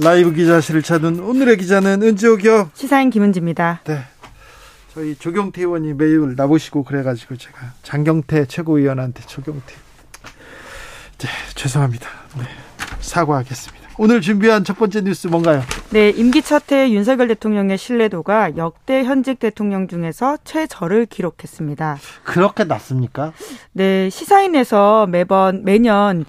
라이브 기자실을 찾은 오늘의 기자는 은지옥이요. 시사인 김은지입니다. 네. 저희 조경태 의원이 매일 나보시고 그래가지고 제가 장경태 최고위원한테 조경태. 네, 죄송합니다. 네, 사과하겠습니다. 오늘 준비한 첫 번째 뉴스 뭔가요? 네, 임기 첫해 윤석열 대통령의 신뢰도가 역대 현직 대통령 중에서 최저를 기록했습니다. 그렇게 낮습니까? 네, 시사인에서 매번 매년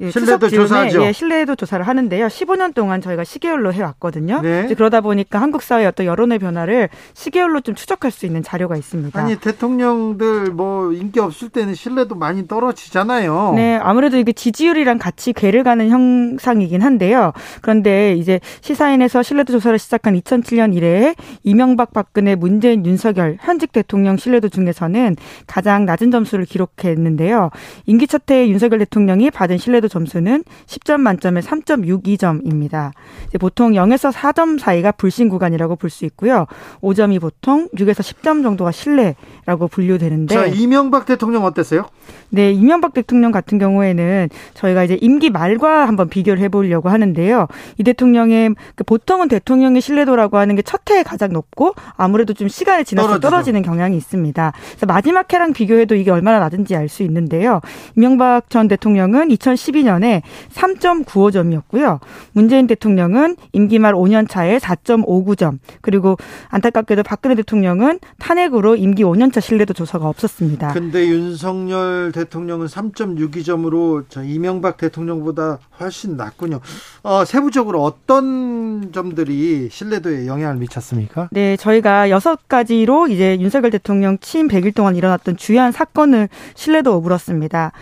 예, 신뢰도 조사하죠. 예, 신뢰도 조사를 하는데요. 15년 동안 저희가 시계열로 해왔거든요. 네. 그러다 보니까 한국 사회의 어떤 여론의 변화를 시계열로 좀 추적할 수 있는 자료가 있습니다. 아니 대통령들 뭐 인기 없을 때는 신뢰도 많이 떨어지잖아요. 네, 아무래도 이게 지지율이랑 같이 괴를 가는 형상이긴 한데요. 그런데 이제 시사인에서 신뢰도 조사를 시작한 2007년 이래 이명박, 박근혜, 문재인, 윤석열 현직 대통령 신뢰도 중에서는 가장 낮은 점수를 기록했는데요. 임기 첫해 윤석열 대통령이 받은 신뢰도 점수는 10점 만점에 3.62점입니다. 보통 0에서 4점 사이가 불신 구간이라고 볼 수 있고요. 5점이 보통 6에서 10점 정도가 신뢰라고 분류되는데. 자, 이명박 대통령 어땠어요? 네, 이명박 대통령 같은 경우에는 저희가 이제 임기 말과 한번 비교를 해보려고 하는데요. 이 대통령의 그 보통은 대통령의 신뢰도라고 하는 게 첫 해에 가장 높고 아무래도 좀 시간이 지나서 떨어지는 경향이 있습니다. 그래서 마지막 해랑 비교해도 이게 얼마나 낮은지 알 수 있는데요. 이명박 전 대통령은 2012 년에 3.95점이었고요. 문재인 대통령은 임기 말 5년 차에 4.59점. 그리고 안타깝게도 박근혜 대통령은 탄핵으로 임기 5년 차 신뢰도 조사가 없었습니다. 근데 윤석열 대통령은 3.62점으로 이명박 대통령보다 훨씬 낮군요. 어, 세부적으로 어떤 점들이 신뢰도에 영향을 미쳤습니까? 네, 저희가 여섯 가지로 이제 윤석열 대통령 취임 100일 동안 일어났던 주요한 사건을 신뢰도 물었습니다.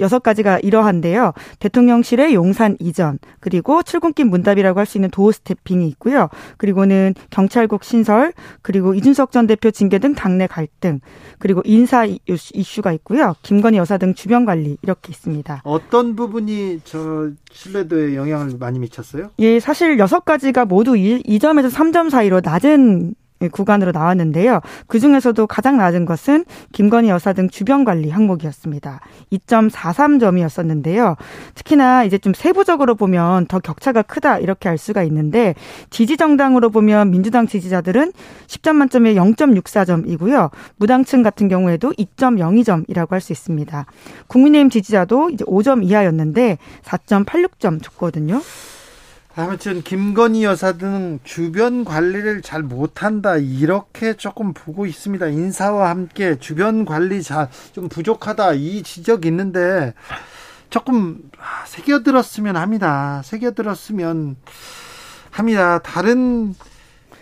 여섯 가지가 이러한데요. 대통령실의 용산 이전, 그리고 출근길 문답이라고 할 수 있는 도어 스태핑이 있고요. 그리고는 경찰국 신설, 그리고 이준석 전 대표 징계 등 당내 갈등, 그리고 인사 이슈가 있고요. 김건희 여사 등 주변 관리 이렇게 있습니다. 어떤 부분이 저 신뢰도에 영향을 많이 미쳤어요? 예, 사실 여섯 가지가 모두 2점에서 3점 사이로 낮은 구간으로 나왔는데요. 그 중에서도 가장 낮은 것은 김건희 여사 등 주변 관리 항목이었습니다. 2.43점이었었는데요. 특히나 이제 좀 세부적으로 보면 더 격차가 크다 이렇게 알 수가 있는데 지지 정당으로 보면 민주당 지지자들은 10점 만점에 0.64점이고요. 무당층 같은 경우에도 2.02점이라고 할 수 있습니다. 국민의힘 지지자도 이제 5점 이하였는데 4.86점 줬거든요. 아무튼 김건희 여사 등 주변 관리를 잘 못한다 이렇게 조금 보고 있습니다. 인사와 함께 주변 관리 잘 좀 부족하다 이 지적이 있는데 조금 새겨들었으면 합니다. 새겨들었으면 합니다. 다른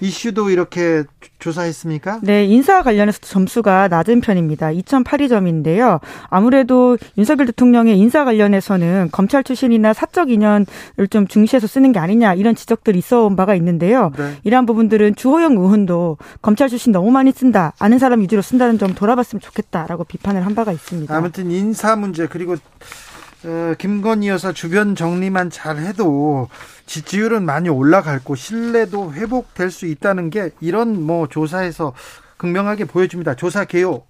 이슈도 이렇게 조사했습니까? 네, 인사 관련해서 점수가 낮은 편입니다. 2,082점인데요. 아무래도 윤석열 대통령의 인사 관련해서는 검찰 출신이나 사적 인연을 좀 중시해서 쓰는 게 아니냐 이런 지적들이 있어 온 바가 있는데요. 네. 이러한 부분들은 주호영 의원도 검찰 출신 너무 많이 쓴다. 아는 사람 위주로 쓴다는 점 돌아봤으면 좋겠다라고 비판을 한 바가 있습니다. 아무튼 인사 문제 그리고 어, 김건희 여사 주변 정리만 잘 해도 지지율은 많이 올라갈 고 신뢰도 회복될 수 있다는 게 이런 뭐 조사에서 극명하게 보여줍니다. 조사 개요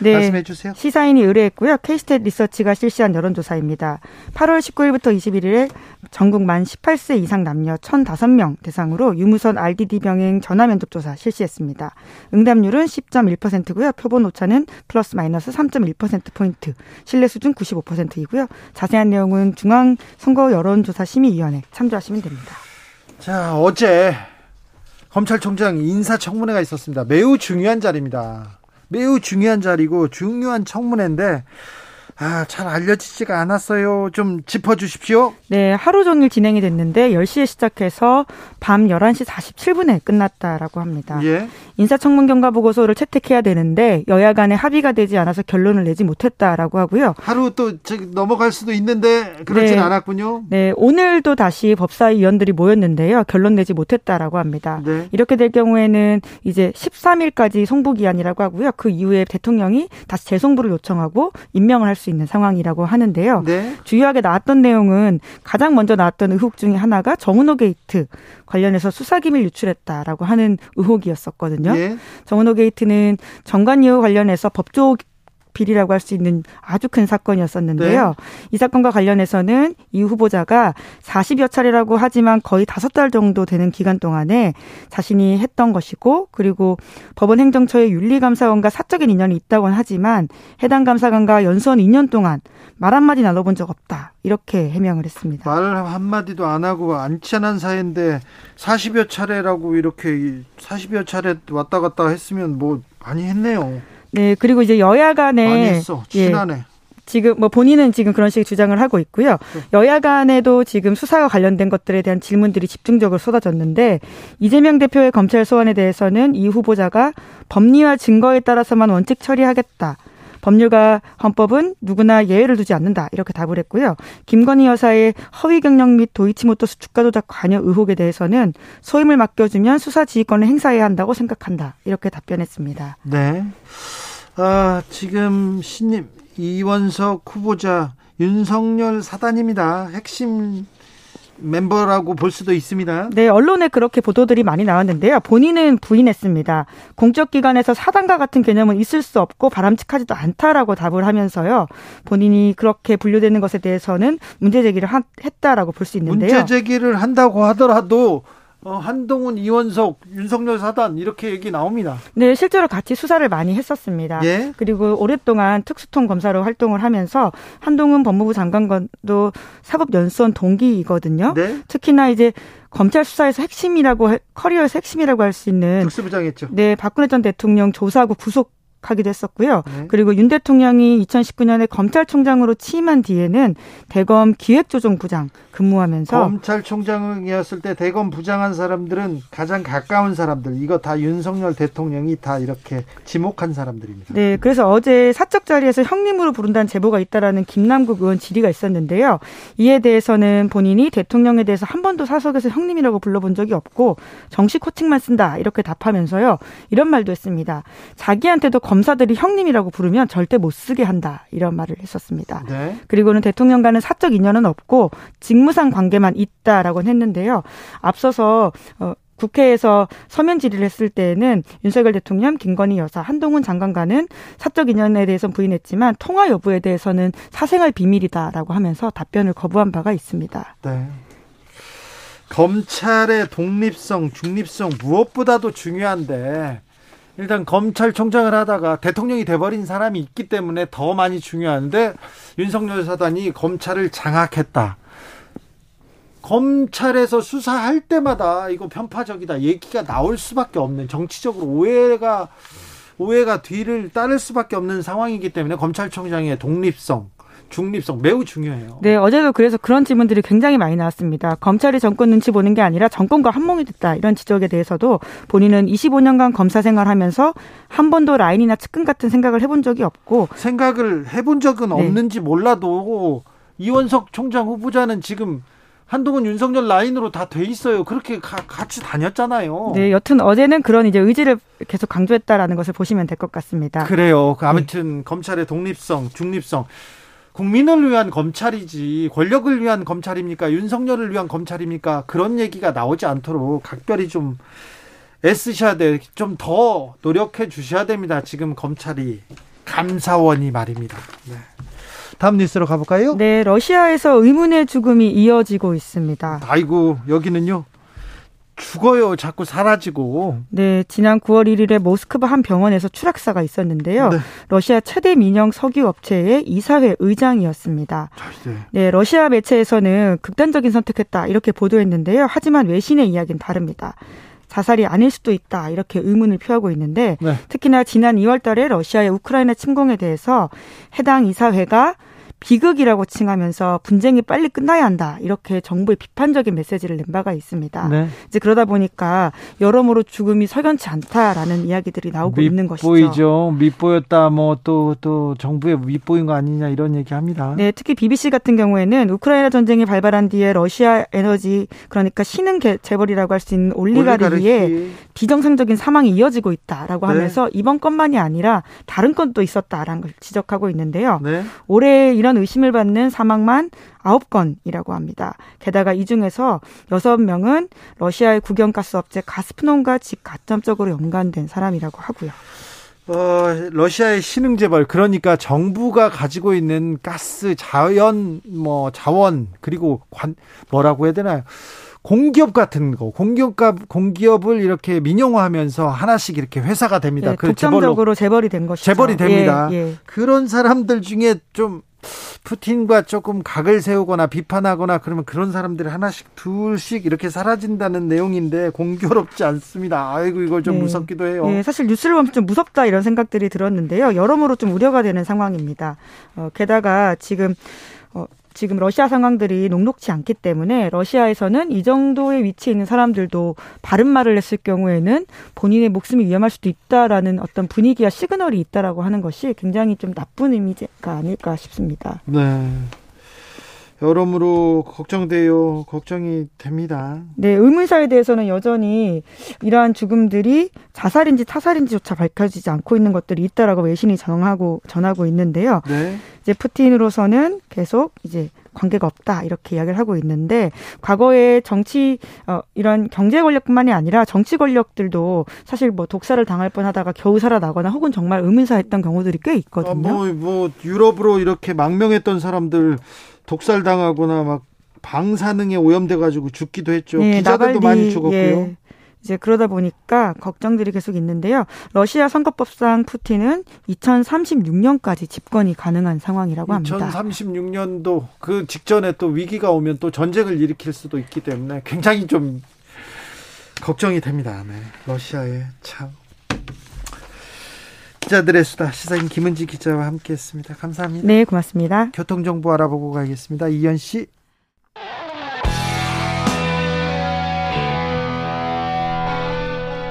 네. 말씀해 주세요. 시사인이 의뢰했고요. 케이스탯 리서치가 실시한 여론조사입니다. 8월 19일부터 21일에 전국 만 18세 이상 남녀 1,005명 대상으로 유무선 RDD 병행 전화 면접 조사 실시했습니다. 응답률은 10.1%고요. 표본 오차는 플러스 마이너스 3.1%포인트, 신뢰 수준 95%이고요. 자세한 내용은 중앙 선거 여론조사 심의위원회 참조하시면 됩니다. 자, 어제 검찰총장 인사청문회가 있었습니다. 매우 중요한 자리입니다. 매우 중요한 자리고 중요한 청문회인데 아, 잘 알려지지가 않았어요. 좀 짚어 주십시오. 네, 하루 종일 진행이 됐는데 10시에 시작해서 밤 11시 47분에 끝났다라고 합니다. 예. 인사청문 경과 보고서를 채택해야 되는데 여야 간에 합의가 되지 않아서 결론을 내지 못했다라고 하고요. 하루 또 넘어갈 수도 있는데 그렇진 네. 않았군요. 네, 오늘도 다시 법사위원들이 모였는데요. 결론 내지 못했다라고 합니다. 네. 이렇게 될 경우에는 이제 13일까지 송부 기한이라고 하고요. 그 이후에 대통령이 다시 재송부를 요청하고 임명을 할 수 있는 상황이라고 하는데요. 네. 주요하게 나왔던 내용은 가장 먼저 나왔던 의혹 중에 하나가 정운호 게이트 관련해서 수사기밀 유출했다라고 하는 의혹이었었거든요. 네. 정은호 게이트는 정관예우 관련해서 법조 비리라고 할 수 있는 아주 큰 사건이었었는데요. 네. 이 사건과 관련해서는 이 후보자가 40여 차례라고 하지만 거의 다섯 달 정도 되는 기간 동안에 자신이 했던 것이고 그리고 법원 행정처의 윤리감사관과 사적인 인연이 있다고는 하지만 해당 감사관과 연수원 2년 동안 말 한마디 나눠본 적 없다. 이렇게 해명을 했습니다. 말 한마디도 안 하고 안 친한 사이인데 40여 차례라고 이렇게 40여 차례 왔다 갔다 했으면 뭐 많이 했네요. 네, 그리고 이제 여야 간에 많이 했어. 친하네. 예, 지금 뭐 본인은 지금 그런 식의 주장을 하고 있고요. 네. 여야 간에도 지금 수사와 관련된 것들에 대한 질문들이 집중적으로 쏟아졌는데 이재명 대표의 검찰 소환에 대해서는 이 후보자가 법리와 증거에 따라서만 원칙 처리하겠다. 법률과 헌법은 누구나 예외를 두지 않는다. 이렇게 답을 했고요. 김건희 여사의 허위 경력 및 도이치모터스 주가 조작 관여 의혹에 대해서는 소임을 맡겨주면 수사 지휘권을 행사해야 한다고 생각한다. 이렇게 답변했습니다. 네. 아, 지금 신임 이원석 후보자 윤석열 사단입니다. 핵심 멤버라고 볼 수도 있습니다. 네, 언론에 그렇게 보도들이 많이 나왔는데요. 본인은 부인했습니다. 공적 기관에서 사단과 같은 개념은 있을 수 없고 바람직하지도 않다라고 답을 하면서요. 본인이 그렇게 분류되는 것에 대해서는 문제 제기를 했다라고 볼 수 있는데요. 문제 제기를 한다고 하더라도 어, 한동훈, 이원석, 윤석열 사단 이렇게 얘기 나옵니다. 네, 실제로 같이 수사를 많이 했었습니다. 예? 그리고 오랫동안 특수통 검사로 활동을 하면서 한동훈 법무부 장관도 사법연수원 동기이거든요. 네? 특히나 이제 검찰 수사에서 핵심이라고 커리어에서 핵심이라고 할 수 있는 특수부장했죠. 네, 박근혜 전 대통령 조사하고 구속 하기도 했었고요. 네. 그리고 윤 대통령이 2019년에 검찰총장으로 취임한 뒤에는 대검 기획조정부장 근무하면서 검찰총장이었을 때 대검 부장한 사람들은 가장 가까운 사람들 이거 다 윤석열 대통령이 다 이렇게 지목한 사람들입니다. 네, 그래서 어제 사적 자리에서 형님으로 부른다는 제보가 있다라는 김남국 의원 질의가 있었는데요. 이에 대해서는 본인이 대통령에 대해서 한 번도 사석에서 형님이라고 불러본 적이 없고 정식 코칭만 쓴다 이렇게 답하면서요. 이런 말도 했습니다. 자기한테도 검 사들이 형님이라고 부르면 절대 못 쓰게 한다 이런 말을 했었습니다. 네. 그리고는 대통령과는 사적 인연은 없고 직무상 관계만 있다라고 했는데요. 앞서서 어, 국회에서 서면 질의를 했을 때에는 윤석열 대통령, 김건희 여사, 한동훈 장관과는 사적 인연에 대해서 부인했지만 통화 여부에 대해서는 사생활 비밀이다라고 하면서 답변을 거부한 바가 있습니다. 네. 검찰의 독립성, 중립성 무엇보다도 중요한데 일단 검찰총장을 하다가 대통령이 돼버린 사람이 있기 때문에 더 많이 중요한데 윤석열 사단이 검찰을 장악했다. 검찰에서 수사할 때마다 이거 편파적이다 얘기가 나올 수밖에 없는 정치적으로 오해가 오해가 뒤를 따를 수밖에 없는 상황이기 때문에 검찰총장의 독립성 중립성 매우 중요해요. 네, 어제도 그래서 그런 질문들이 굉장히 많이 나왔습니다. 검찰이 정권 눈치 보는 게 아니라 정권과 한몸이 됐다 이런 지적에 대해서도 본인은 25년간 검사 생활하면서 한 번도 라인이나 측근 같은 생각을 해본 적이 없고 생각을 해본 적은 네. 없는지 몰라도 이원석 총장 후보자는 지금 한동훈 윤석열 라인으로 다 돼 있어요. 그렇게 가, 같이 다녔잖아요. 네, 여튼 어제는 그런 이제 의지를 계속 강조했다라는 것을 보시면 될 것 같습니다. 그래요. 아무튼 네. 검찰의 독립성, 중립성 국민을 위한 검찰이지 권력을 위한 검찰입니까? 윤석열을 위한 검찰입니까? 그런 얘기가 나오지 않도록 각별히 좀 애쓰셔야 돼. 좀 더 노력해 주셔야 됩니다. 지금 검찰이 감사원이 말입니다. 네. 다음 뉴스로 가볼까요? 네, 러시아에서 의문의 죽음이 이어지고 있습니다. 아이고, 여기는요? 죽어요. 자꾸 사라지고. 네, 지난 9월 1일에 모스크바 한 병원에서 추락사가 있었는데요. 네. 러시아 최대 민영 석유 업체의 이사회 의장이었습니다. 네. 네, 러시아 매체에서는 극단적인 선택했다 이렇게 보도했는데요. 하지만 외신의 이야기는 다릅니다. 자살이 아닐 수도 있다 이렇게 의문을 표하고 있는데 네. 특히나 지난 2월 달에 러시아의 우크라이나 침공에 대해서 해당 이사회가 비극이라고 칭하면서 분쟁이 빨리 끝나야 한다 이렇게 정부의 비판적인 메시지를 낸 바가 있습니다. 네. 이제 그러다 보니까 여러모로 죽음이 석연치 않다라는 이야기들이 나오고 있는 것이죠. 밉보이죠. 밉보였다. 뭐 또또 또 정부의 밉보인 거 아니냐 이런 얘기합니다. 네, 특히 BBC 같은 경우에는 우크라이나 전쟁이 발발한 뒤에 러시아 에너지 그러니까 신흥 재벌이라고 할 수 있는 올리가르히. 비정상적인 사망이 이어지고 있다라고 네. 하면서 이번 건만이 아니라 다른 건도 있었다라는 걸 지적하고 있는데요. 네. 올해 이런 의심을 받는 사망만 9건이라고 합니다. 게다가 이 중에서 6명은 러시아의 국영가스 업체 가스프놈과 직가점적으로 연관된 사람이라고 하고요. 어, 러시아의 신흥 재벌 그러니까 정부가 가지고 있는 가스 자연 뭐 자원 그리고 관 뭐라고 해야 되나요? 공기업 같은 거, 공기업 공기업을 이렇게 민영화하면서 하나씩 이렇게 회사가 됩니다. 네, 그 독점적으로 재벌이 된 것이죠. 재벌이 됩니다. 예, 예. 그런 사람들 중에 좀 푸틴과 조금 각을 세우거나 비판하거나 그러면 그런 사람들이 하나씩 둘씩 이렇게 사라진다는 내용인데 공교롭지 않습니다. 아이고 이걸 좀 네. 무섭기도 해요. 네, 사실 뉴스를 보면 좀 무섭다 이런 생각들이 들었는데요. 여러모로 좀 우려가 되는 상황입니다. 어, 게다가 지금 어, 지금 러시아 상황들이 녹록치 않기 때문에 러시아에서는 이 정도의 위치에 있는 사람들도 바른 말을 했을 경우에는 본인의 목숨이 위험할 수도 있다라는 어떤 분위기와 시그널이 있다라고 하는 것이 굉장히 좀 나쁜 이미지가 아닐까 싶습니다. 네. 여러모로 걱정돼요. 걱정이 됩니다. 네, 의문사에 대해서는 여전히 이러한 죽음들이 자살인지 타살인지조차 밝혀지지 않고 있는 것들이 있다라고 외신이 전하고 전하고 있는데요. 네. 이제 푸틴으로서는 계속 이제 관계가 없다 이렇게 이야기를 하고 있는데 과거에 정치 어, 이런 경제 권력뿐만이 아니라 정치 권력들도 사실 뭐 독사를 당할 뻔하다가 겨우 살아나거나 혹은 정말 의문사했던 경우들이 꽤 있거든요. 아, 뭐, 뭐 유럽으로 이렇게 망명했던 사람들 독살 당하거나 막 방사능에 오염돼 가지고 죽기도 했죠. 네, 기자들도 나발리, 많이 죽었고요. 예. 이제 그러다 보니까 걱정들이 계속 있는데요. 러시아 선거법상 푸틴은 2036년까지 집권이 가능한 상황이라고 합니다. 2036년도 그 직전에 또 위기가 오면 또 전쟁을 일으킬 수도 있기 때문에 굉장히 좀 걱정이 됩니다. 네. 러시아의 참 기자들의 수다 시사인 김은지 기자와 함께했습니다. 감사합니다. 네, 고맙습니다. 교통 정보 알아보고 가겠습니다. 이현 씨.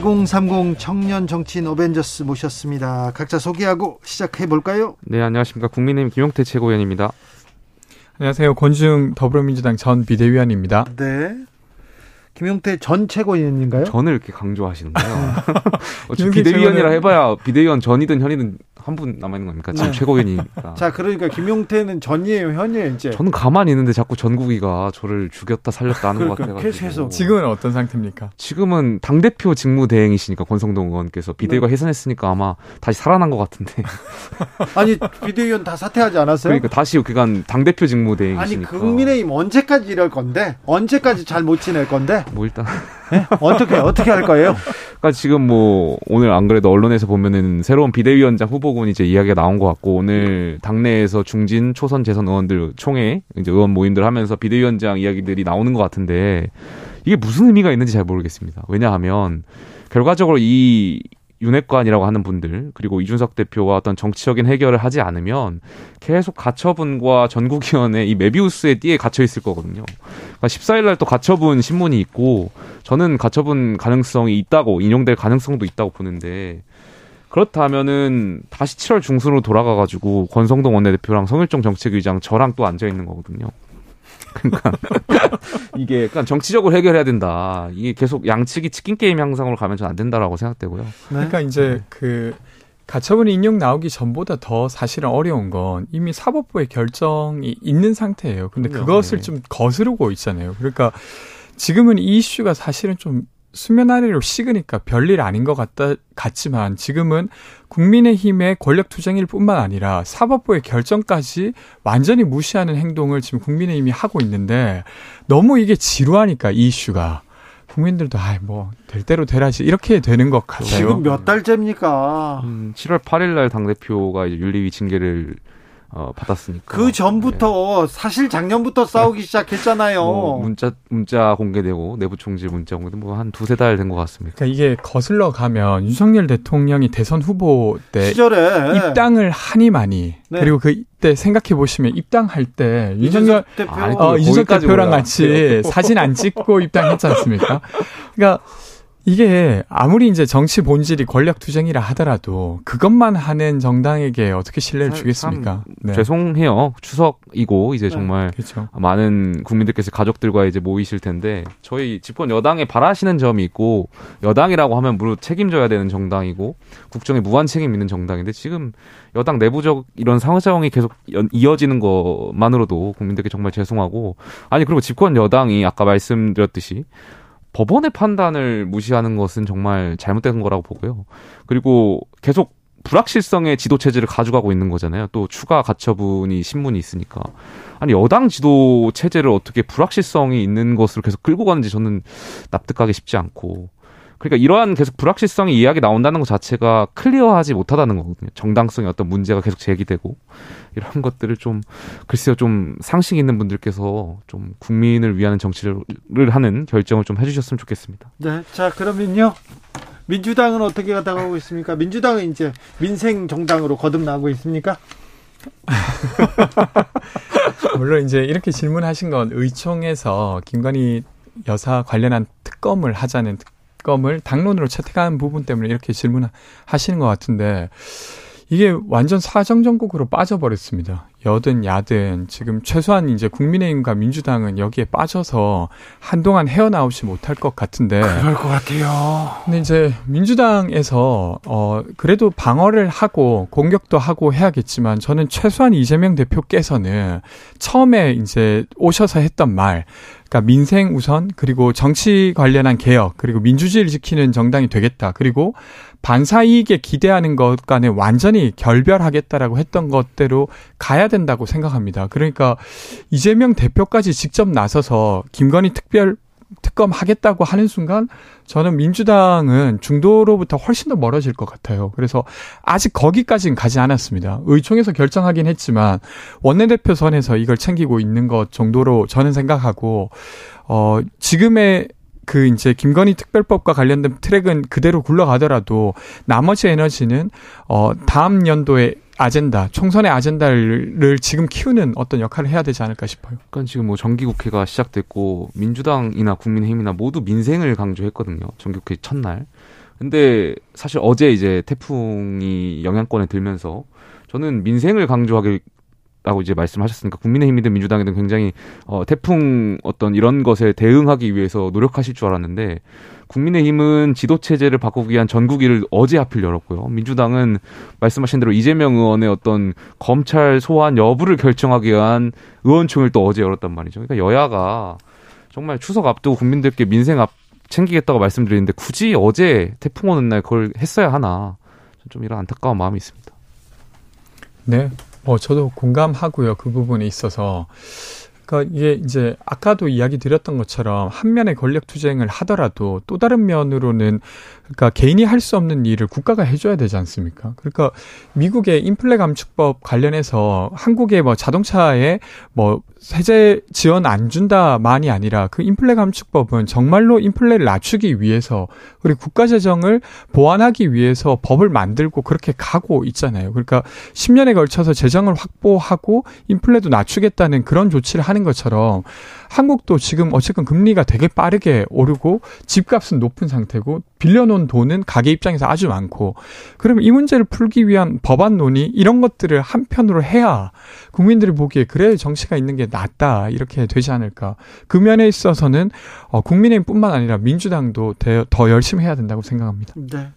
2030 청년 정치인 어벤져스 모셨습니다. 각자 소개하고 시작해 볼까요? 네, 안녕하십니까. 국민의힘 김용태 최고위원입니다. 안녕하세요. 권중 더불어민주당 전 비대위원입니다. 네. 김용태 전 최고위원인가요? 전을 이렇게 강조하시는 거예요. 비대위원이라 해봐야 비대위원 전이든 현이든 한 분 남아 있는 겁니까? 지금 네. 최고위원이니까. 자, 그러니까 김용태는 전이에요, 현이에요, 이제. 저는 가만히 있는데 자꾸 전국위가 저를 죽였다 살렸다 하는 것 그러니까 같아가지고. 지금은 어떤 상태입니까? 지금은 당 대표 직무 대행이시니까 권성동 의원께서 비대위가 네. 해산했으니까 아마 다시 살아난 것 같은데. 아니 비대위원 다 사퇴하지 않았어요? 그러니까 다시 그간 당 대표 직무 대행이시니까. 아니 국민의힘 언제까지 이럴 건데? 언제까지 잘 못 지낼 건데? 뭐 일단 네? 어떻게 어떻게 할 거예요? 그러니까 지금 뭐 오늘 안 그래도 언론에서 보면은 새로운 비대위원장 후보군 이제 이야기가 나온 것 같고 오늘 당내에서 중진 초선 재선 의원들 총회 이제 의원 모임들 하면서 비대위원장 이야기들이 나오는 것 같은데 이게 무슨 의미가 있는지 잘 모르겠습니다. 왜냐하면 결과적으로 이 윤핵관이라고 하는 분들 그리고 이준석 대표와 어떤 정치적인 해결을 하지 않으면 계속 가처분과 전국위원회 이 메비우스의 띠에 갇혀 있을 거거든요. 그러니까 14일 날 또 가처분 신문이 있고 저는 가처분 가능성이 있다고 인용될 가능성도 있다고 보는데 그렇다면은 다시 7월 중순으로 돌아가 가지고 권성동 원내대표랑 성일종 정책위장 저랑 또 앉아 있는 거거든요. 그러니까 이게 그러니까 정치적으로 해결해야 된다. 이게 계속 양측이 치킨 게임 양상으로 가면 전 안 된다라고 생각되고요. 네. 그러니까 이제 네. 그 가처분 인용 나오기 전보다 더 사실은 어려운 건 이미 사법부의 결정이 있는 상태예요. 근데 그것을 네. 좀 거스르고 있잖아요. 그러니까 지금은 이 이슈가 사실은 좀 수면 아래로 식으니까 별일 아닌 것 같다, 같지만 지금은 국민의힘의 권력 투쟁일 뿐만 아니라 사법부의 결정까지 완전히 무시하는 행동을 지금 국민의힘이 하고 있는데 너무 이게 지루하니까 이 이슈가 국민들도 아뭐될 대로 되라지 이렇게 되는 것 같아요. 지금 몇 달째입니까? 음, 7월 8일 날 당 대표가 이제 윤리위 징계를 어, 받았으니까. 그 전부터 네. 사실 작년부터 싸우기 시작했잖아요. 뭐 문자 문자 공개되고 내부 총질 문자 공개도 뭐한 두세 달 된 것 같습니다. 그러니까 이게 거슬러 가면 윤석열 대통령이 대선 후보 때 시절에 입당을 하니 많이 네. 그리고 그때 생각해 보시면 입당할 때 윤석열 대표 어, 이준석 대표랑 같이 사진 안 찍고 입당했지 않습니까? 그러니까 이게 아무리 이제 정치 본질이 권력 투쟁이라 하더라도 그것만 하는 정당에게 어떻게 신뢰를 주겠습니까? 네. 죄송해요. 추석이고 이제 네. 정말 그렇죠. 많은 국민들께서 가족들과 이제 모이실 텐데 저희 집권 여당에 바라시는 점이 있고 여당이라고 하면 무릇 책임져야 되는 정당이고 국정에 무한 책임 있는 정당인데 지금 여당 내부적 이런 상황이 계속 이어지는 것만으로도 국민들께 정말 죄송하고 아니 그리고 집권 여당이 아까 말씀드렸듯이 법원의 판단을 무시하는 것은 정말 잘못된 거라고 보고요. 그리고 계속 불확실성의 지도 체제를 가져가고 있는 거잖아요. 또 추가 가처분이 신문이 있으니까. 아니 여당 지도 체제를 어떻게 불확실성이 있는 것으로 계속 끌고 가는지 저는 납득하기 쉽지 않고 그러니까 이러한 계속 불확실성이 이야기 나온다는 것 자체가 클리어하지 못하다는 거거든요. 정당성의 어떤 문제가 계속 제기되고 이런 것들을 좀 글쎄요 좀 상식 있는 분들께서 좀 국민을 위한 정치를 하는 결정을 좀 해주셨으면 좋겠습니다. 네, 자 그러면요. 민주당은 어떻게 가다가고 있습니까? 민주당은 이제 민생 정당으로 거듭나고 있습니까? 물론 이제 이렇게 질문하신 건 의총에서 김건희 여사 관련한 특검을 하자는 특 검을 당론으로 채택한 부분 때문에 이렇게 질문하시는 것 같은데 이게 완전 사정정국으로 빠져버렸습니다. 여든 야든 지금 최소한 이제 국민의힘과 민주당은 여기에 빠져서 한동안 헤어나오지 못할 것 같은데 그럴 것 같아요. 근데 이제 민주당에서 어 그래도 방어를 하고 공격도 하고 해야겠지만 저는 최소한 이재명 대표께서는 처음에 이제 오셔서 했던 말 그러니까 민생 우선 그리고 정치 관련한 개혁 그리고 민주주의를 지키는 정당이 되겠다. 그리고 반사 이익에 기대하는 것 간에 완전히 결별하겠다라고 했던 것대로 가야 된다고 생각합니다. 그러니까 이재명 대표까지 직접 나서서 김건희 특별 특검 하겠다고 하는 순간 저는 민주당은 중도로부터 훨씬 더 멀어질 것 같아요. 그래서 아직 거기까지는 가지 않았습니다. 의총에서 결정하긴 했지만 원내대표 선에서 이걸 챙기고 있는 것 정도로 저는 생각하고 어 지금의 그 이제 김건희 특별법과 관련된 트랙은 그대로 굴러가더라도 나머지 에너지는 어 다음 연도에 아젠다, 총선의 아젠다를 지금 키우는 어떤 역할을 해야 되지 않을까 싶어요. 그러니까 지금 뭐 정기국회가 시작됐고 민주당이나 국민의힘이나 모두 민생을 강조했거든요. 정기국회 첫날. 근데 사실 어제 이제 태풍이 영향권에 들면서 저는 민생을 강조하길 라고 이제 말씀하셨으니까 국민의힘이든 민주당이든 굉장히 어 태풍 어떤 이런 것에 대응하기 위해서 노력하실 줄 알았는데 국민의힘은 지도 체제를 바꾸기 위한 전국위를 어제 하필 열었고요. 민주당은 말씀하신 대로 이재명 의원의 어떤 검찰 소환 여부를 결정하기 위한 의원총회를 또 어제 열었단 말이죠. 그러니까 여야가 정말 추석 앞두고 국민들께 민생 앞 챙기겠다고 말씀드리는데 굳이 어제 태풍 오는 날 그걸 했어야 하나 좀 이런 안타까운 마음이 있습니다. 네, 뭐 저도 공감하고요. 그 부분에 있어서 그러니까 이게 이제 아까도 이야기 드렸던 것처럼 한 면의 권력 투쟁을 하더라도 또 다른 면으로는 그러니까 개인이 할 수 없는 일을 국가가 해줘야 되지 않습니까? 그러니까 미국의 인플레 감축법 관련해서 한국의 뭐 자동차에 뭐 세제 지원 안 준다만이 아니라 그 인플레 감축법은 정말로 인플레를 낮추기 위해서 우리 국가 재정을 보완하기 위해서 법을 만들고 그렇게 가고 있잖아요. 그러니까 10년에 걸쳐서 재정을 확보하고 인플레도 낮추겠다는 그런 조치를 하는 것처럼 한국도 지금 어쨌든 금리가 되게 빠르게 오르고 집값은 높은 상태고 빌려놓은 돈은 가게 입장에서 아주 많고 그러면 이 문제를 풀기 위한 법안 논의 이런 것들을 한편으로 해야 국민들이 보기에 그래 정치가 있는 게 낫다 이렇게 되지 않을까 그 면에 있어서는 어, 국민의힘뿐만 아니라 민주당도 더 열심히 해야 된다고 생각합니다. 네.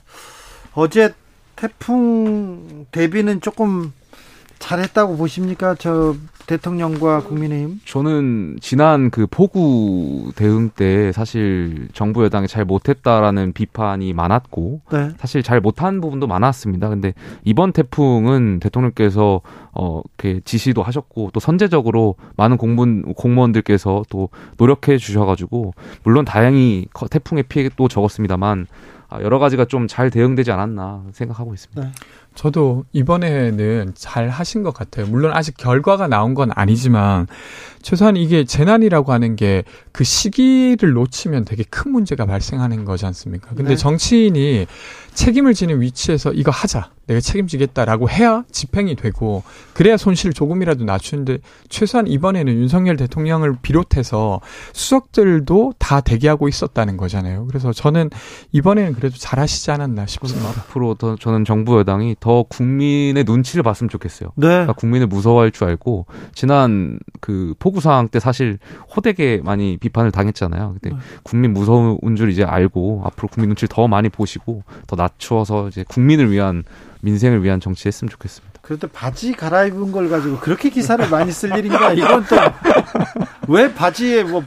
어제 태풍 대비는 조금 잘했다고 보십니까? 저 대통령과 국민의힘? 저는 지난 그 폭우 대응 때 사실 정부 여당이 잘 못했다라는 비판이 많았고 네. 사실 잘 못한 부분도 많았습니다. 근데 이번 태풍은 대통령께서 어, 이렇게 지시도 하셨고 또 선제적으로 많은 공무원 공무원들께서 또 노력해 주셔가지고 물론 다행히 태풍의 피해도 적었습니다만 아, 여러 가지가 좀 잘 대응되지 않았나 생각하고 있습니다. 네. 저도 이번에는 잘 하신 것 같아요. 물론 아직 결과가 나온 건 아니지만 최소한 이게 재난이라고 하는 게 그 시기를 놓치면 되게 큰 문제가 발생하는 거지 않습니까? 근데 네. 정치인이 책임을 지는 위치에서 이거 하자. 내가 책임지겠다라고 해야 집행이 되고 그래야 손실을 조금이라도 낮추는데 최소한 이번에는 윤석열 대통령을 비롯해서 수석들도 다 대기하고 있었다는 거잖아요. 그래서 저는 이번에는 그래도 잘하시지 않았나 싶습니다. 앞으로 더 저는 정부 여당이 더 국민의 눈치를 봤으면 좋겠어요. 네. 그러니까 국민을 무서워할 줄 알고 지난 그 폭우 상황 때 사실 호되게 많이 비판을 당했잖아요. 근데 네. 국민 무서운 줄 이제 알고 앞으로 국민 눈치를 더 많이 보시고 더 낮추어서 이제 국민을 위한 민생을 위한 정치했으면 좋겠습니다. 그런데 바지 갈아입은 걸 가지고 그렇게 기사를 많이 쓸 일인가? 이건 또 왜 바지에 뭐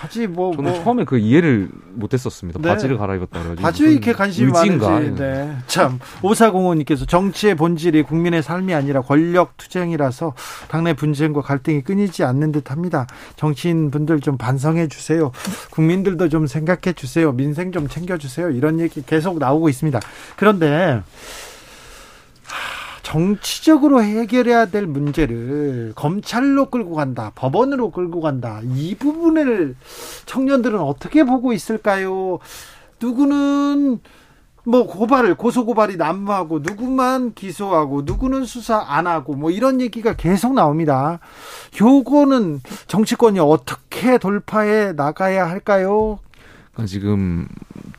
바지 뭐 저는 뭐. 처음에 그 이해를 못했었습니다. 네. 바지를 갈아입었다 그래가지고 바지에 이렇게 관심이 많은지. 네. 참 오사공원님께서 정치의 본질이 국민의 삶이 아니라 권력 투쟁이라서 당내 분쟁과 갈등이 끊이지 않는 듯합니다. 정치인 분들 좀 반성해 주세요. 국민들도 좀 생각해 주세요. 민생 좀 챙겨 주세요. 이런 얘기 계속 나오고 있습니다. 그런데 정치적으로 해결해야 될 문제를 검찰로 끌고 간다, 법원으로 끌고 간다. 이 부분을 청년들은 어떻게 보고 있을까요? 누구는 뭐 고발을 고소 고발이 난무하고 누구만 기소하고 누구는 수사 안 하고 뭐 이런 얘기가 계속 나옵니다. 요거는 정치권이 어떻게 돌파해 나가야 할까요? 그러니까 지금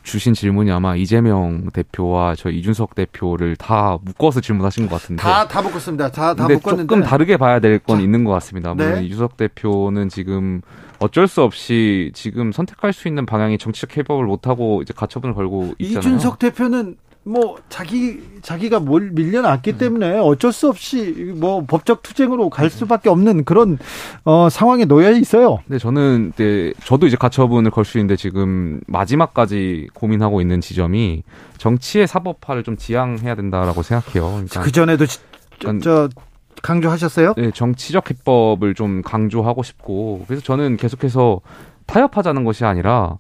주신 질문이 아마 이재명 대표와 저 이준석 대표를 다 묶어서 질문하신 것 같은데 다 다 묶었습니다. 다다 묶었는데 조금 다르게 봐야 될 건 있는 것 같습니다. 물론 네. 이준석 대표는 지금 어쩔 수 없이 지금 선택할 수 있는 방향이 정치적 해법을 못 하고 이제 가처분을 걸고 있잖아요. 이준석 대표는 뭐 자기 자기가 뭘 밀려났기 음. 때문에 어쩔 수 없이 뭐 법적 투쟁으로 갈 음. 수밖에 없는 그런 어 상황에 놓여 있어요. 네, 저는 네, 저도 이제 가처분을 걸 수 있는데 지금 마지막까지 고민하고 있는 지점이 정치의 사법화를 좀 지향해야 된다라고 생각해요. 그러니까 그 전에도 저, 저 강조하셨어요? 네, 정치적 해법을 좀 강조하고 싶고 그래서 저는 계속해서 타협하자는 것이 아니라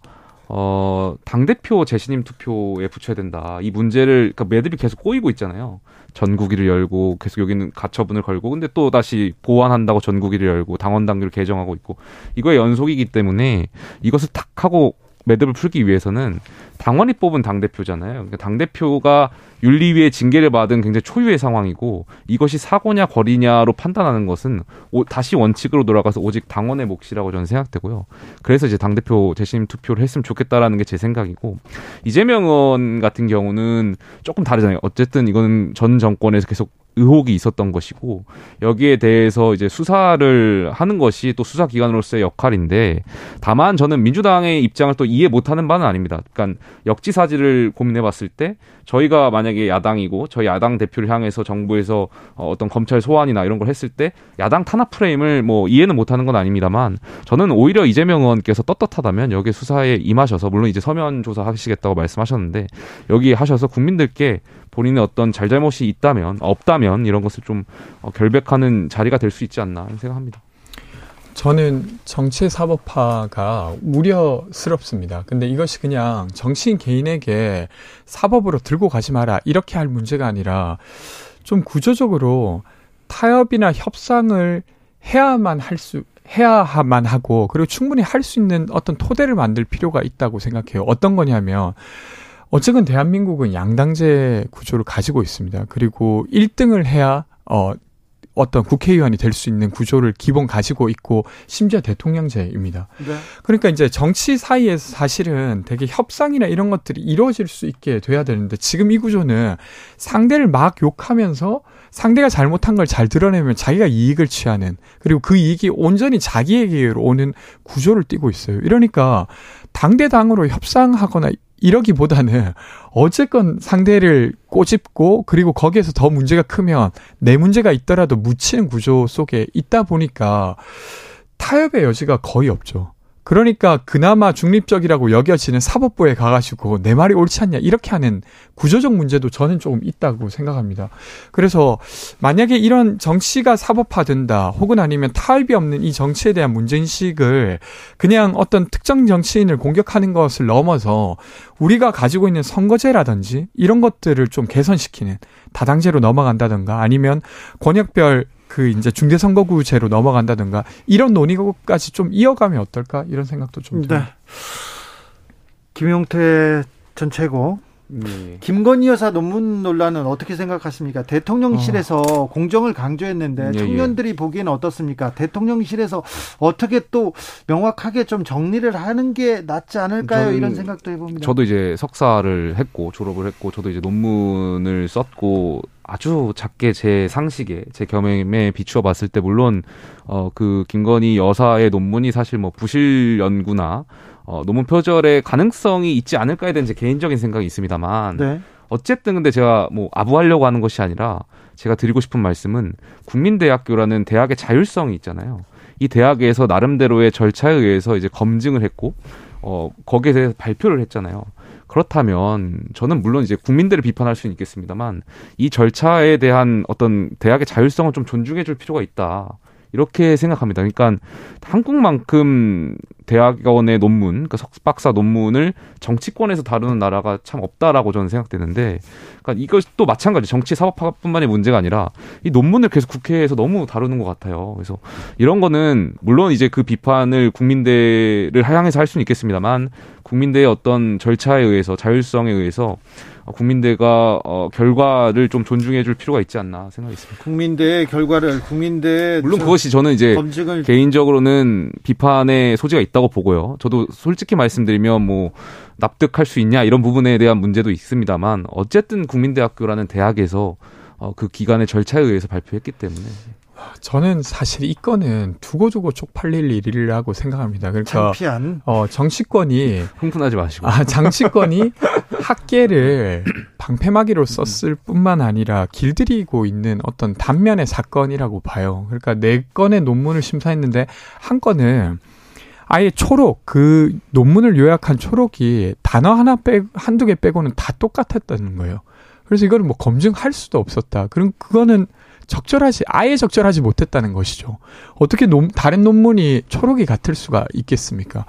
어, 당대표 재신임 투표에 붙여야 된다. 이 문제를, 그러니까 매듭이 계속 꼬이고 있잖아요. 전국위를 열고 계속 여기는 가처분을 걸고 근데 또 다시 보완한다고 전국위를 열고 당원 당규를 개정하고 있고 이거의 연속이기 때문에 이것을 탁 하고 매듭을 풀기 위해서는 당원이 뽑은 당 대표잖아요. 그러니까 당 대표가 윤리위의 징계를 받은 굉장히 초유의 상황이고 이것이 사고냐 거리냐로 판단하는 것은 오, 다시 원칙으로 돌아가서 오직 당원의 몫이라고 저는 생각되고요. 그래서 이제 당 대표 재심 투표를 했으면 좋겠다라는 게 제 생각이고 이재명 의원 같은 경우는 조금 다르잖아요. 어쨌든 이거는 전 정권에서 계속 의혹이 있었던 것이고 여기에 대해서 이제 수사를 하는 것이 또 수사기관으로서의 역할인데 다만 저는 민주당의 입장을 또 이해 못하는 바는 아닙니다. 그러니까 역지사지를 고민해봤을 때 저희가 만약에 야당이고 저희 야당 대표를 향해서 정부에서 어, 어떤 검찰 소환이나 이런 걸 했을 때 야당 탄압 프레임을 뭐 이해는 못하는 건 아닙니다만 저는 오히려 이재명 의원께서 떳떳하다면 여기에 수사에 임하셔서 물론 이제 서면 조사하시겠다고 말씀하셨는데 여기 하셔서 국민들께 본인의 어떤 잘잘못이 있다면 없다면 이런 것을 좀 어, 결백하는 자리가 될 수 있지 않나 생각합니다. 저는 정치 사법화가 우려스럽습니다. 근데 이것이 그냥 정치인 개인에게 사법으로 들고 가지 마라 이렇게 할 문제가 아니라 좀 구조적으로 타협이나 협상을 해야만 할 수 해야만 하고 그리고 충분히 할 수 있는 어떤 토대를 만들 필요가 있다고 생각해요. 어떤 거냐면 어쨌든 대한민국은 양당제 구조를 가지고 있습니다. 그리고 1등을 해야 어 어떤 국회의원이 될 수 있는 구조를 기본 가지고 있고 심지어 대통령제입니다. 네. 그러니까 이제 정치 사이에서 사실은 되게 협상이나 이런 것들이 이루어질 수 있게 돼야 되는데 지금 이 구조는 상대를 막 욕하면서 상대가 잘못한 걸 잘 드러내면 자기가 이익을 취하는 그리고 그 이익이 온전히 자기에게로 오는 구조를 띠고 있어요. 이러니까 당대당으로 협상하거나 이러기보다는 어쨌건 상대를 꼬집고 그리고 거기에서 더 문제가 크면 내 문제가 있더라도 묻히는 구조 속에 있다 보니까 타협의 여지가 거의 없죠. 그러니까 그나마 중립적이라고 여겨지는 사법부에 가가지고 내 말이 옳지 않냐 이렇게 하는 구조적 문제도 저는 조금 있다고 생각합니다. 그래서 만약에 이런 정치가 사법화된다 혹은 아니면 타협이 없는 이 정치에 대한 문제인식을 그냥 어떤 특정 정치인을 공격하는 것을 넘어서 우리가 가지고 있는 선거제라든지 이런 것들을 좀 개선시키는 다당제로 넘어간다든가 아니면 권역별 그 이제 중대 선거구제로 넘어간다든가 이런 논의까지 좀 이어가면 어떨까 이런 생각도 좀 듭니다. 네. 김용태 전 최고 네. 김건희 여사 논문 논란은 어떻게 생각하십니까? 대통령실에서 어. 공정을 강조했는데 예, 청년들이 예. 보기에는 어떻습니까? 대통령실에서 어떻게 또 명확하게 좀 정리를 하는 게 낫지 않을까요? 이런 생각도 해봅니다. 저도 이제 석사를 했고 졸업을 했고 저도 이제 논문을 썼고 아주 작게 제 상식에 제 경험에 비추어 봤을 때 물론 어 그 김건희 여사의 논문이 사실 뭐 부실 연구나 어 논문 표절의 가능성이 있지 않을까에 대한 제 개인적인 생각이 있습니다만 네. 어쨌든 근데 제가 뭐 아부하려고 하는 것이 아니라 제가 드리고 싶은 말씀은 국민대학교라는 대학의 자율성이 있잖아요. 이 대학에서 나름대로의 절차에 의해서 이제 검증을 했고 어 거기에 대해서 발표를 했잖아요. 그렇다면 저는 물론 이제 국민들을 비판할 수는 있겠습니다만 이 절차에 대한 어떤 대학의 자율성을 좀 존중해 줄 필요가 있다. 이렇게 생각합니다. 그러니까 한국만큼 대학원의 논문, 그러니까 석박사 논문을 정치권에서 다루는 나라가 참 없다라고 저는 생각되는데, 그러니까 이것도 마찬가지 정치 사법화뿐만이 문제가 아니라 이 논문을 계속 국회에서 너무 다루는 것 같아요. 그래서 이런 거는 물론 이제 그 비판을 국민대를 향해서 할 수는 있겠습니다만 국민대의 어떤 절차에 의해서 자율성에 의해서 국민대가 어, 결과를 좀 존중해 줄 필요가 있지 않나 생각했습니다. 국민대의 결과를 국민대 물론 그것이 저는 이제 검증을... 개인적으로는 비판의 소지가 있다 고 보고요. 저도 솔직히 말씀드리면 뭐 납득할 수 있냐 이런 부분에 대한 문제도 있습니다만 어쨌든 국민대학교라는 대학에서 어, 그 기간의 절차에 의해서 발표했기 때문에 저는 사실 이 건은 두고두고 쪽팔릴 일이라고 생각합니다. 그러니까 창피한. 어 정치권이 흥분하지 마시고 아 장치권이 학계를 방패막이로 썼을 뿐만 아니라 길들이고 있는 어떤 단면의 사건이라고 봐요. 그러니까 네 건의 논문을 심사했는데 한 건은 아예 초록 그 논문을 요약한 초록이 단어 하나 빼 한두 개 빼고는 다 똑같았다는 거예요. 그래서 이거를 뭐 검증할 수도 없었다. 그럼 그거는 적절하지 아예 적절하지 못했다는 것이죠. 어떻게 논, 다른 논문이 초록이 같을 수가 있겠습니까?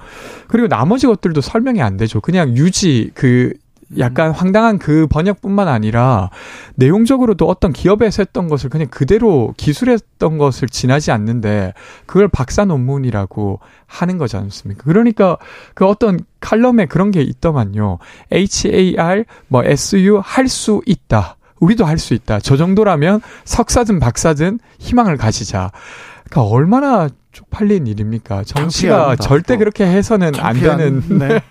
그리고 나머지 것들도 설명이 안 되죠. 그냥 유지 그 약간 황당한 그 번역뿐만 아니라 내용적으로도 어떤 기업에서 했던 것을 그냥 그대로 기술했던 것을 지나지 않는데 그걸 박사 논문이라고 하는 거지 않습니까? 그러니까 그 어떤 칼럼에 그런 게 있더만요. HAR 뭐 SU 할 수 있다. 우리도 할 수 있다. 저 정도라면 석사든 박사든 희망을 가지자. 그러니까 얼마나 쪽팔린 일입니까? 정치가. 절대 그렇게 해서는 안 되는. 네.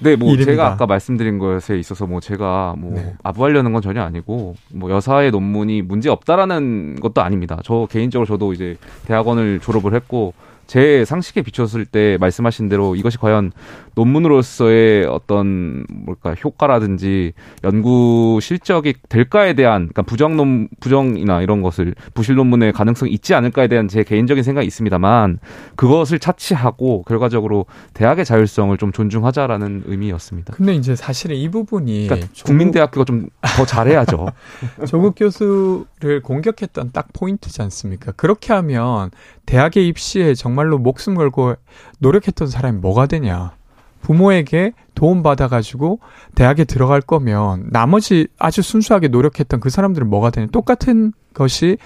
네, 뭐 일입니다. 제가 아까 말씀드린 것에 있어서 뭐 제가 뭐 네. 아부하려는 건 전혀 아니고 뭐 여사의 논문이 문제 없다라는 것도 아닙니다. 저 개인적으로 저도 이제 대학원을 졸업을 했고 제 상식에 비췄을 때 말씀하신 대로 이것이 과연 논문으로서의 어떤 뭘까 효과라든지 연구 실적이 될까에 대한 그러니까 부정 논 부정이나 이런 것을 부실 논문의 가능성이 있지 않을까에 대한 제 개인적인 생각이 있습니다만 그것을 차치하고 결과적으로 대학의 자율성을 좀 존중하자라는 의미였습니다. 근데 이제 사실은 이 부분이 그러니까 국민대학교가 좀 더 잘해야죠. 조국 교수를 공격했던 딱 포인트지 않습니까? 그렇게 하면 대학의 입시에 정말로 목숨 걸고 노력했던 사람이 뭐가 되냐. 부모에게 도움 받아가지고 대학에 들어갈 거면 나머지 아주 순수하게 노력했던 그 사람들은 뭐가 되냐. 똑같은 것이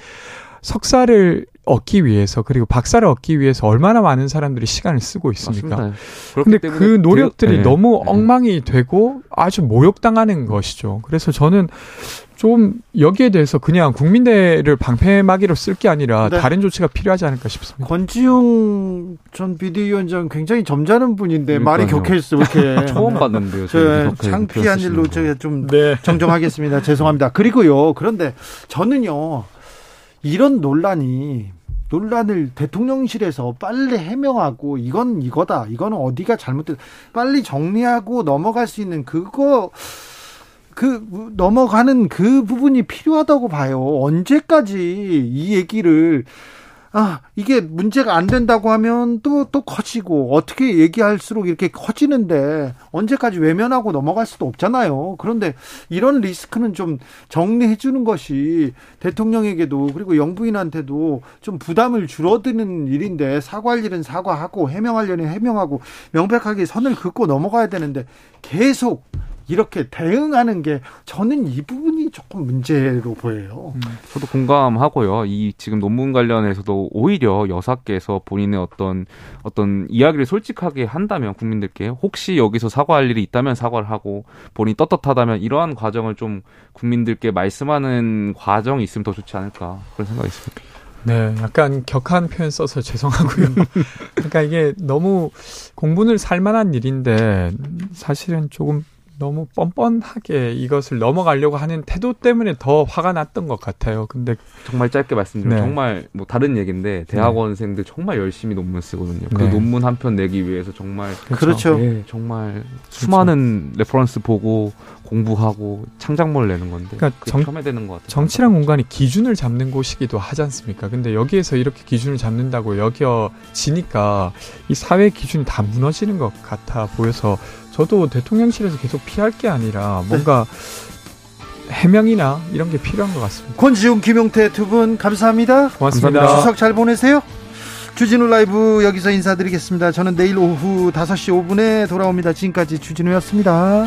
석사를 얻기 위해서 그리고 박사를 얻기 위해서 얼마나 많은 사람들이 시간을 쓰고 있습니까? 그런데 그 노력들이 네. 너무 네. 엉망이 되고 아주 모욕당하는 것이죠. 그래서 저는 좀 여기에 대해서 그냥 국민대를 방패막이로 쓸 게 아니라 네. 다른 조치가 필요하지 않을까 싶습니다. 권지용 전 비대위원장 굉장히 점잖은 분인데 그러니까요. 말이 격해서 이렇게 처음 봤는데요. 창피한 일로 제가 좀 네. 정정하겠습니다. 죄송합니다. 그리고요. 그런데 저는요. 이런 논란이 논란을 대통령실에서 빨리 해명하고 이건 이거다. 이거는 어디가 잘못됐 빨리 정리하고 넘어갈 수 있는 그거 그 넘어가는 그 부분이 필요하다고 봐요. 언제까지 이 얘기를 아, 이게 문제가 안 된다고 하면 또, 또 커지고, 어떻게 얘기할수록 이렇게 커지는데, 언제까지 외면하고 넘어갈 수도 없잖아요. 그런데 이런 리스크는 좀 정리해 주는 것이 대통령에게도, 그리고 영부인한테도 좀 부담을 줄어드는 일인데, 사과할 일은 사과하고, 해명할 일은 해명하고, 명백하게 선을 긋고 넘어가야 되는데, 계속 이렇게 대응하는 게 저는 이 부분이 조금 문제로 보여요. 음, 저도 공감하고요. 이 지금 논문 관련해서도 오히려 여사께서 본인의 어떤 어떤 이야기를 솔직하게 한다면 국민들께 혹시 여기서 사과할 일이 있다면 사과를 하고 본인이 떳떳하다면 이러한 과정을 좀 국민들께 말씀하는 과정이 있으면 더 좋지 않을까 그런 생각이 있습니다. 네, 약간 격한 표현 써서 죄송하고요. 그러니까 이게 너무 공분을 살 만한 일인데 사실은 조금 너무 뻔뻔하게 이것을 넘어가려고 하는 태도 때문에 더 화가 났던 것 같아요. 근데 정말 짧게 말씀드리면 네. 정말 뭐 다른 얘기인데 대학원생들 네. 정말 열심히 논문 쓰거든요. 그 네. 논문 한 편 내기 위해서 정말 그렇죠. 네, 정말 그렇죠. 수많은 reference 보고 공부하고 창작물 내는 건데 그러니까 정, 되는 것 같아요. 정치란 공간이 기준을 잡는 곳이기도 하지 않습니까? 근데 여기에서 이렇게 기준을 잡는다고 여겨지니까 이 사회 기준이 다 무너지는 것 같아 보여서 저도 대통령실에서 계속 피할 게 아니라 뭔가 네. 해명이나 이런 게 필요한 것 같습니다. 권지웅, 김용태 두 분 감사합니다. 고맙습니다. 감사합니다. 추석 잘 보내세요. 주진우 라이브 여기서 인사드리겠습니다. 저는 내일 오후 5시 5분에 돌아옵니다. 지금까지 주진우였습니다.